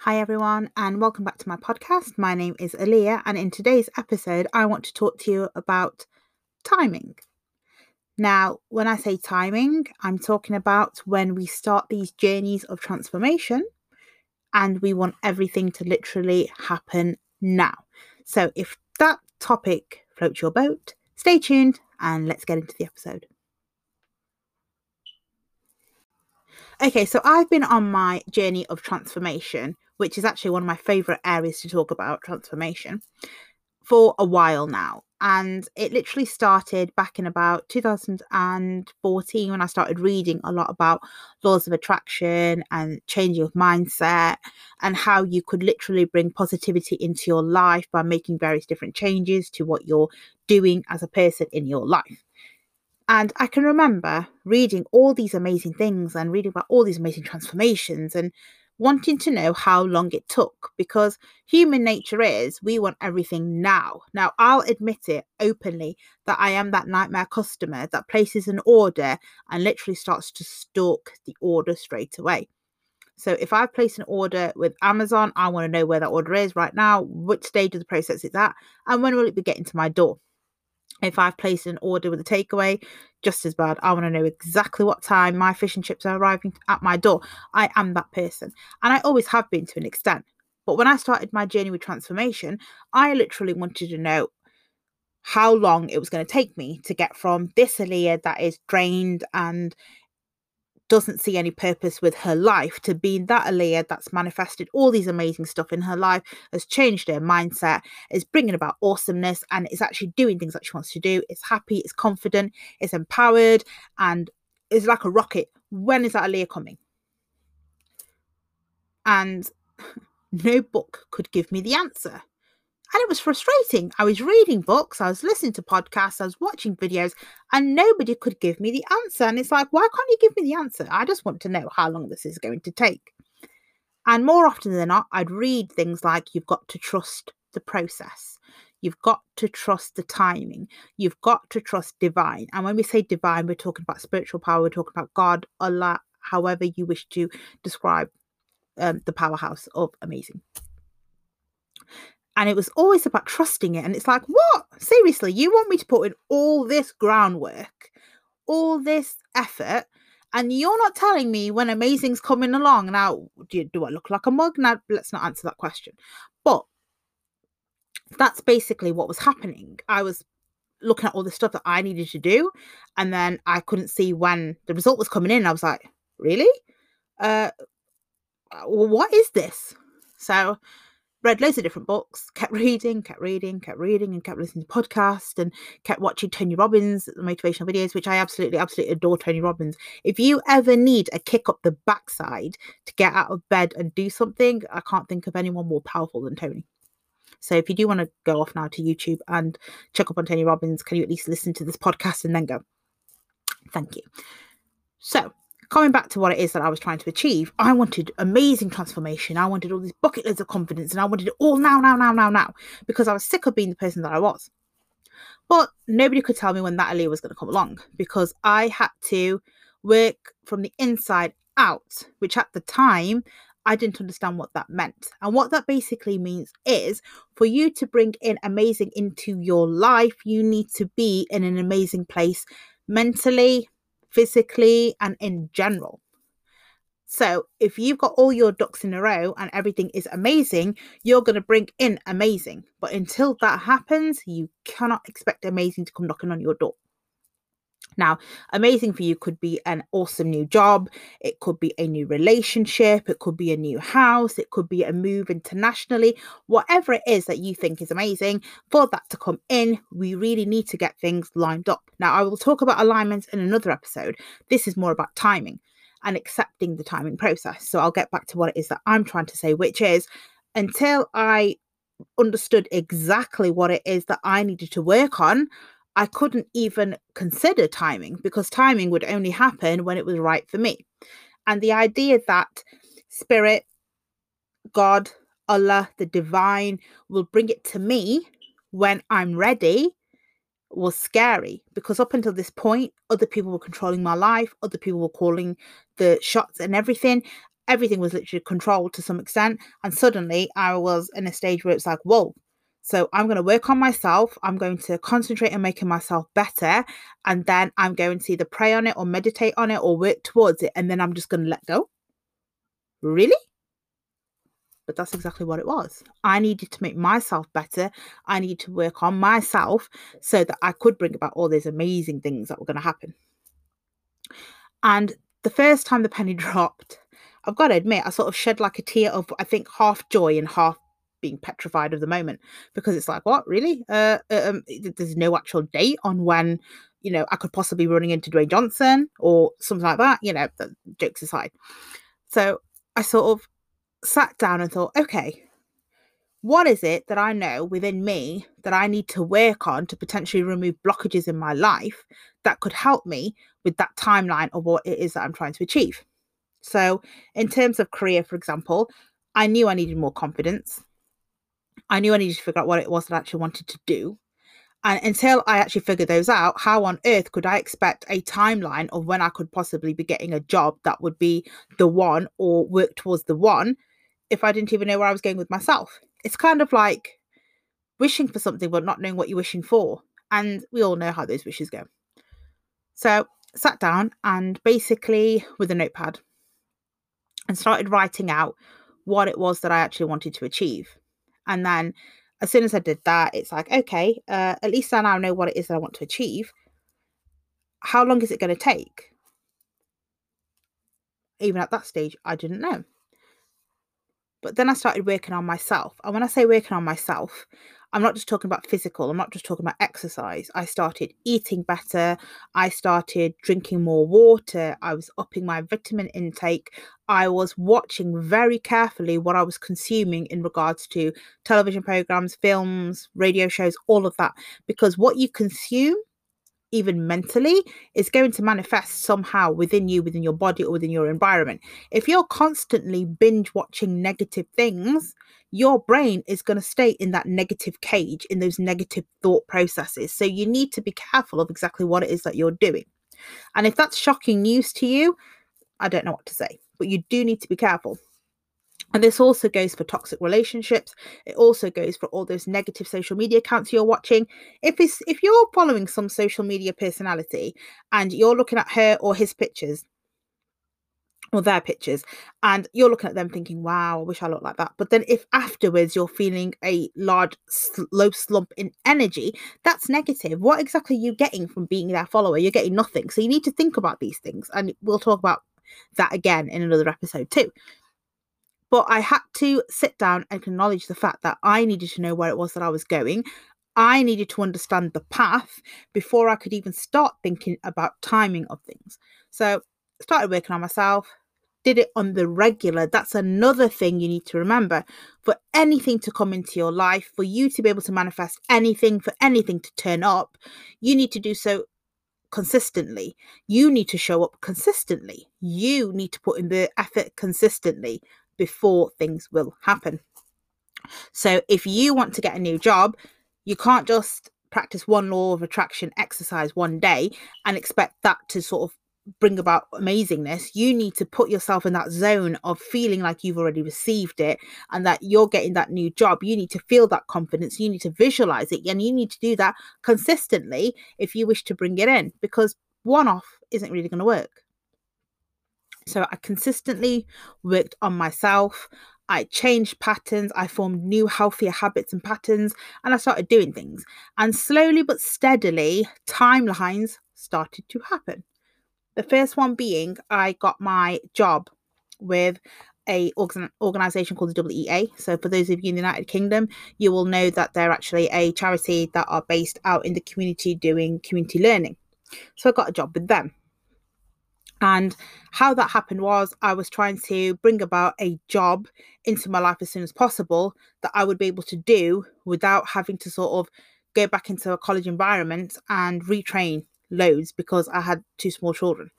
Hi, everyone, and welcome back to my podcast. My name is Aaliyah, and in today's episode, I want to talk to you about timing. Now, when I say timing, I'm talking about when we start these journeys of transformation and we want everything to literally happen now. So, if that topic floats your boat, stay tuned and let's get into the episode. Okay, so I've been on my journey of transformation, which is actually one of my favorite areas to talk about transformation, for a while now. And it literally started back in about 2014 when I started reading a lot about laws of attraction and changing of mindset and how you could literally bring positivity into your life by making various different changes to what you're doing as a person in your life. And I can remember reading all these amazing things and reading about all these amazing transformations and wanting to know how long it took because human nature is we want everything now. Now, I'll admit it openly that I am that nightmare customer that places an order and literally starts to stalk the order straight away. So if I place an order with Amazon, I want to know where that order is right now, which stage of the process it's at, and when will it be getting to my door. If I've placed an order with a takeaway, just as bad. I want to know exactly what time my fish and chips are arriving at my door. I am that person. And I always have been to an extent. But when I started my journey with transformation, I literally wanted to know how long it was going to take me to get from this Aaliyah that is drained and doesn't see any purpose with her life to being that Aaliyah that's manifested all these amazing stuff in her life, has changed her mindset, is bringing about awesomeness, and is actually doing things that she wants to do. It's happy, it's confident, it's empowered, and is like a rocket. When is that Aaliyah coming? And no book could give me the answer. And it was frustrating. I was reading books, I was listening to podcasts, I was watching videos, and nobody could give me the answer. And it's like, why can't you give me the answer? I just want to know how long this is going to take. And more often than not, I'd read things like, you've got to trust the process. You've got to trust the timing. You've got to trust divine. And when we say divine, we're talking about spiritual power, we're talking about God, Allah, however you wish to describe um, the powerhouse of amazing and it was always about trusting it and it's like what? Seriously you want me to put in all this groundwork all this effort and you're not telling me when amazing's coming along? Now do, do i look like a mug? Now let's not answer that question. But that's basically what was happening. I was looking at all the stuff that i needed to do and then i couldn't see when the result was coming in. I was like really? Uh what is this? So read loads of different books, kept reading, kept reading, kept reading, and kept listening to podcasts and kept watching Tony Robbins motivational videos, which I absolutely, absolutely adore Tony Robbins. If you ever need a kick up the backside to get out of bed and do something, I can't think of anyone more powerful than Tony. So if you do want to go off now to YouTube and check up on Tony Robbins, can you at least listen to this podcast and then go? Thank you. So coming back to what it is that I was trying to achieve, I wanted amazing transformation. I wanted all these bucket loads of confidence and I wanted it all now, now, now, now, now, because I was sick of being the person that I was. But nobody could tell me when that Aaliyah was going to come along because I had to work from the inside out, which at the time I didn't understand what that meant. And what that basically means is for you to bring in amazing into your life, you need to be in an amazing place mentally, physically, and in general. So, if you've got all your ducks in a row and everything is amazing, you're going to bring in amazing. But until that happens, you cannot expect amazing to come knocking on your door. Now, amazing for you could be an awesome new job, it could be a new relationship, it could be a new house, it could be a move internationally, whatever it is that you think is amazing. For that to come in, we really need to get things lined up. Now, I will talk about alignments in another episode. This is more about timing and accepting the timing process. So I'll get back to what it is that I'm trying to say, which is until I understood exactly what it is that I needed to work on, I couldn't even consider timing because timing would only happen when it was right for me. And the idea that spirit, God, Allah, the divine will bring it to me when I'm ready was scary because up until this point, other people were controlling my life, other people were calling the shots and everything. everything was literally controlled to some extent. And suddenly I was in a stage where it's like, whoa. So I'm going to work on myself. I'm going to concentrate on making myself better. And then I'm going to either pray on it or meditate on it or work towards it. And then I'm just going to let go. Really? But that's exactly what it was. I needed to make myself better. I needed to work on myself so that I could bring about all these amazing things that were going to happen. And the first time the penny dropped, I've got to admit, I sort of shed like a tear of, I think, half joy and half being petrified of the moment because it's like, what, really? Uh, um, there's no actual date on when, you know, I could possibly be running into Dwayne Johnson or something like that, you know, jokes aside. So I sort of sat down and thought, okay, what is it that I know within me that I need to work on to potentially remove blockages in my life that could help me with that timeline of what it is that I'm trying to achieve? So, in terms of career, for example, I knew I needed more confidence. I knew I needed to figure out what it was that I actually wanted to do. And until I actually figured those out, how on earth could I expect a timeline of when I could possibly be getting a job that would be the one or work towards the one if I didn't even know where I was going with myself? It's kind of like wishing for something but not knowing what you're wishing for. And we all know how those wishes go. So, sat down and basically with a notepad and started writing out what it was that I actually wanted to achieve. And then as soon as I did that, it's like, okay, uh, at least I now know what it is that I want to achieve. How long is it going to take? Even at that stage, I didn't know. But then I started working on myself. And when I say working on myself, I'm not just talking about physical, I'm not just talking about exercise. I started eating better. I started drinking more water. I was upping my vitamin intake. I was watching very carefully what I was consuming in regards to television programs, films, radio shows, all of that. Because what you consume even mentally, is going to manifest somehow within you, within your body, or within your environment. If you're constantly binge watching negative things, your brain is going to stay in that negative cage, in those negative thought processes. So you need to be careful of exactly what it is that you're doing. And if that's shocking news to you, I don't know what to say, but you do need to be careful. And this also goes for toxic relationships. It also goes for all those negative social media accounts you're watching. If it's if you're following some social media personality and you're looking at her or his pictures or their pictures and you're looking at them thinking wow i wish i looked like that. But then if afterwards you're feeling a large low slump in energy that's negative. What exactly are you getting from being their follower? You're getting nothing. So you need to think about these things and we'll talk about that again in another episode too. But I had to sit down and acknowledge the fact that I needed to know where it was that I was going. I needed to understand the path before I could even start thinking about timing of things. So started working on myself, did it on the regular. That's another thing you need to remember. For anything to come into your life, for you to be able to manifest anything, for anything to turn up, you need to do so consistently. You need to show up consistently. You need to put in the effort consistently before things will happen. So if you want to get a new job, you can't just practice one law of attraction exercise one day and expect that to sort of bring about amazingness you need to put yourself in that zone of feeling like you've already received it and that you're getting that new job you need to feel that confidence you need to visualize it and you need to do that consistently if you wish to bring it in because one off isn't really going to work so I consistently worked on myself. I changed patterns, I formed new, healthier habits and patterns, and I started doing things. And slowly but steadily, timelines started to happen. The first one being I got my job with a organization called the WEA. So for those of you in the United Kingdom, you will know that they're actually a charity that are based out in the community doing community learning. So I got a job with them. And how that happened was I was trying to bring about a job into my life as soon as possible that I would be able to do without having to sort of go back into a college environment and retrain loads because I had two small children.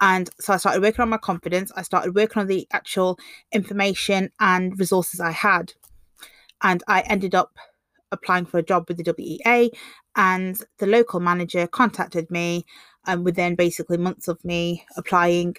And so I started working on my confidence. I started working on the actual information and resources I had. And I ended up applying for a job with the WEA. And the local manager contacted me and within basically months of me applying,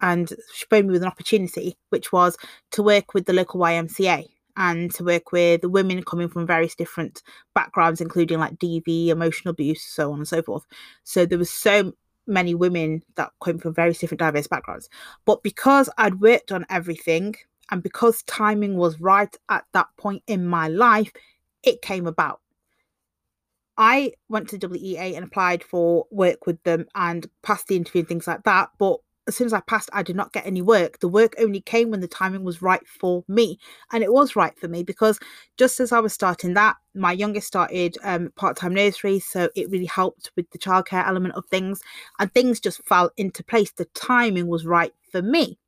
and she phoned me with an opportunity, which was to work with the local YMCA and to work with women coming from various different backgrounds, including like DV, emotional abuse, so on and so forth. So there was so many women that came from various different diverse backgrounds. But because I'd worked on everything and because timing was right at that point in my life, it came about. I went to WEA and applied for work with them and passed the interview and things like that. But as soon as I passed, I did not get any work. The work only came when the timing was right for me. And it was right for me because just as I was starting that, my youngest started um, part time nursery. So it really helped with the childcare element of things. And things just fell into place. The timing was right for me.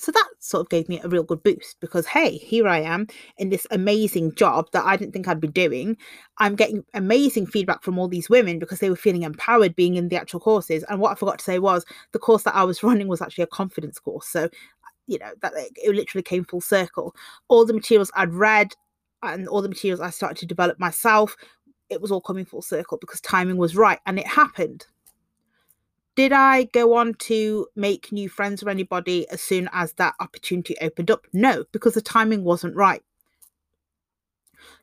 So that sort of gave me a real good boost because, hey, here I am in this amazing job that I didn't think I'd be doing. I'm getting amazing feedback from all these women because they were feeling empowered being in the actual courses. And what I forgot to say was the course that I was running was actually a confidence course. So, you know, that it literally came full circle. All the materials I'd read and all the materials I started to develop myself, it was all coming full circle because timing was right and it happened. Did I go on to make new friends with anybody as soon as that opportunity opened up? No, because the timing wasn't right.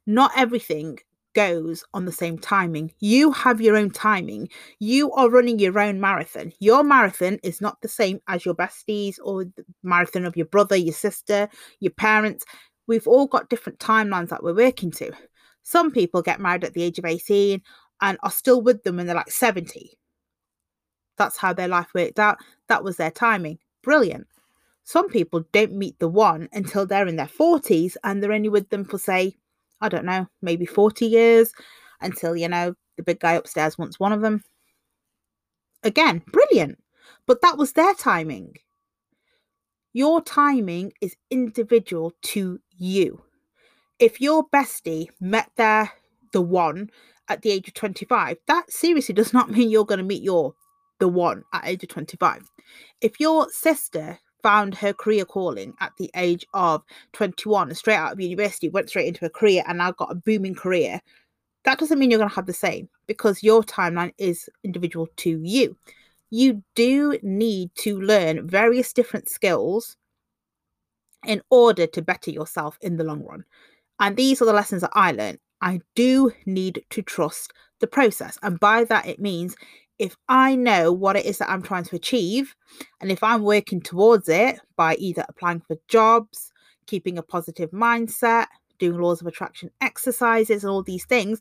Not everything goes on the same timing. You have your own timing. You are running your own marathon. Your marathon is not the same as your besties or the marathon of your brother, your sister, your parents. We've all got different timelines that we're working to. Some people get married at the age of 18 and are still with them when they're like 70 that's how their life worked out. That was their timing. Brilliant. Some people don't meet the one until they're in their 40s and they're only with them for, say, I don't know, maybe 40 years until, you know, the big guy upstairs wants one of them. Again, brilliant. But that was their timing. Your timing is individual to you. If your bestie met their the one at the age of 25, that seriously does not mean you're going to meet your the one at age of 25. If your sister found her career calling at the age of 21, straight out of university, went straight into a career and now got a booming career, that doesn't mean you're going to have the same because your timeline is individual to you. You do need to learn various different skills in order to better yourself in the long run. And these are the lessons that I learned. I do need to trust the process. And by that, it means if I know what it is that I'm trying to achieve, and if I'm working towards it by either applying for jobs, keeping a positive mindset, doing laws of attraction exercises, and all these things,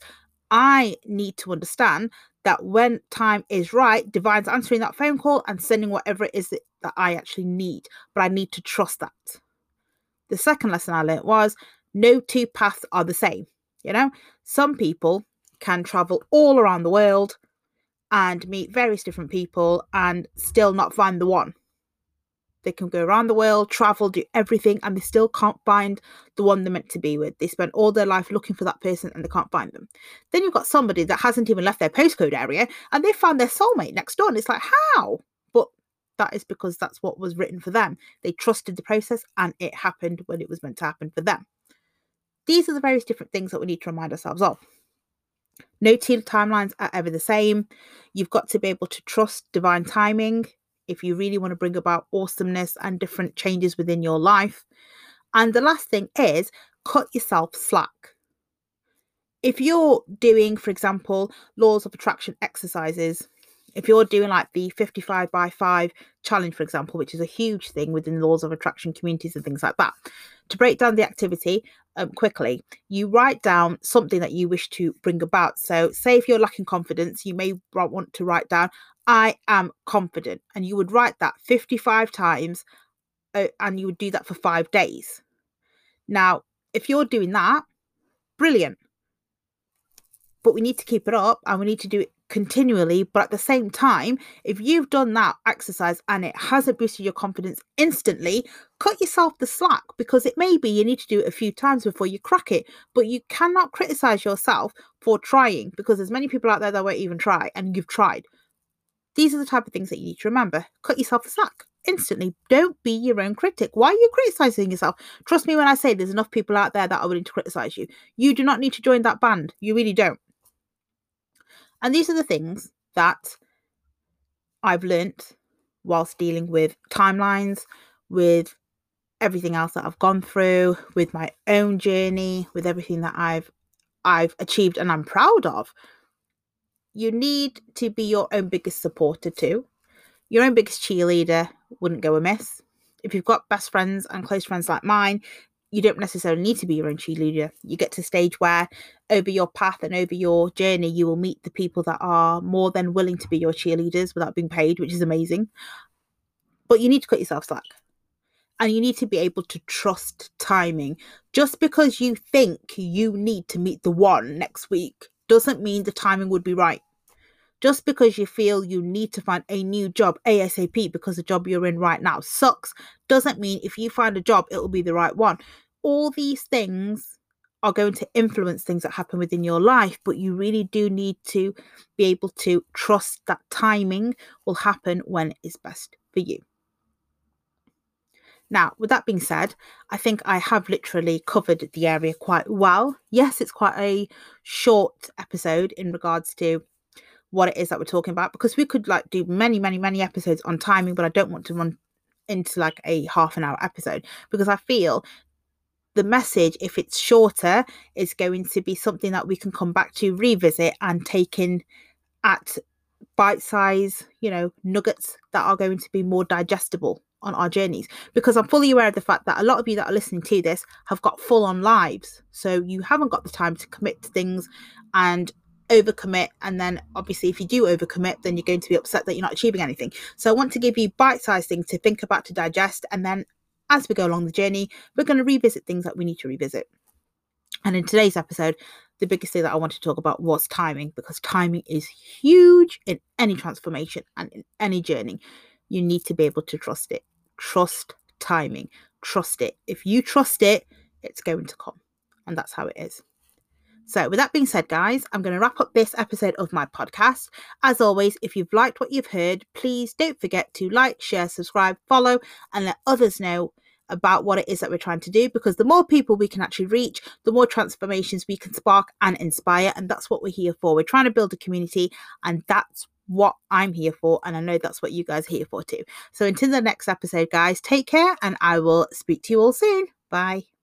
I need to understand that when time is right, divine's answering that phone call and sending whatever it is that, that I actually need. But I need to trust that. The second lesson I learned was no two paths are the same. You know, some people can travel all around the world and meet various different people and still not find the one. They can go around the world, travel, do everything, and they still can't find the one they're meant to be with. They spend all their life looking for that person and they can't find them. Then you've got somebody that hasn't even left their postcode area and they found their soulmate next door. And it's like, how? But that is because that's what was written for them. They trusted the process and it happened when it was meant to happen for them. These are the various different things that we need to remind ourselves of. No two timelines are ever the same. You've got to be able to trust divine timing if you really want to bring about awesomeness and different changes within your life. And the last thing is cut yourself slack. If you're doing, for example, laws of attraction exercises, if you're doing like the 55 by 5 challenge, for example, which is a huge thing within laws of attraction communities and things like that, to break down the activity um, quickly, you write down something that you wish to bring about. So, say if you're lacking confidence, you may want to write down, I am confident. And you would write that 55 times uh, and you would do that for five days. Now, if you're doing that, brilliant. But we need to keep it up and we need to do it continually. But at the same time, if you've done that exercise and it hasn't boosted your confidence instantly, cut yourself the slack because it may be you need to do it a few times before you crack it. But you cannot criticize yourself for trying because there's many people out there that won't even try and you've tried. These are the type of things that you need to remember. Cut yourself the slack instantly. Don't be your own critic. Why are you criticizing yourself? Trust me when I say there's enough people out there that are willing to criticize you. You do not need to join that band. You really don't. And these are the things that I've learnt whilst dealing with timelines, with everything else that I've gone through, with my own journey, with everything that I've I've achieved and I'm proud of. You need to be your own biggest supporter too. Your own biggest cheerleader wouldn't go amiss. If you've got best friends and close friends like mine, you don't necessarily need to be your own cheerleader. You get to a stage where over your path and over your journey, you will meet the people that are more than willing to be your cheerleaders without being paid, which is amazing. But you need to cut yourself slack. And you need to be able to trust timing. Just because you think you need to meet the one next week doesn't mean the timing would be right. Just because you feel you need to find a new job ASAP because the job you're in right now sucks doesn't mean if you find a job, it'll be the right one. All these things are going to influence things that happen within your life, but you really do need to be able to trust that timing will happen when it's best for you. Now, with that being said, I think I have literally covered the area quite well. Yes, it's quite a short episode in regards to what it is that we're talking about because we could like do many, many, many episodes on timing, but I don't want to run into like a half an hour episode because I feel the message, if it's shorter, is going to be something that we can come back to, revisit, and take in at bite size, you know, nuggets that are going to be more digestible on our journeys because I'm fully aware of the fact that a lot of you that are listening to this have got full on lives. So you haven't got the time to commit to things and overcommit. And then obviously, if you do overcommit, then you're going to be upset that you're not achieving anything. So I want to give you bite sized things to think about, to digest. And then as we go along the journey, we're going to revisit things that we need to revisit. And in today's episode, the biggest thing that I want to talk about was timing because timing is huge in any transformation and in any journey. You need to be able to trust it. Trust timing. Trust it. If you trust it, it's going to come. And that's how it is. So, with that being said, guys, I'm going to wrap up this episode of my podcast. As always, if you've liked what you've heard, please don't forget to like, share, subscribe, follow, and let others know about what it is that we're trying to do because the more people we can actually reach, the more transformations we can spark and inspire. And that's what we're here for. We're trying to build a community, and that's what I'm here for. And I know that's what you guys are here for too. So until the next episode, guys, take care and I will speak to you all soon. Bye.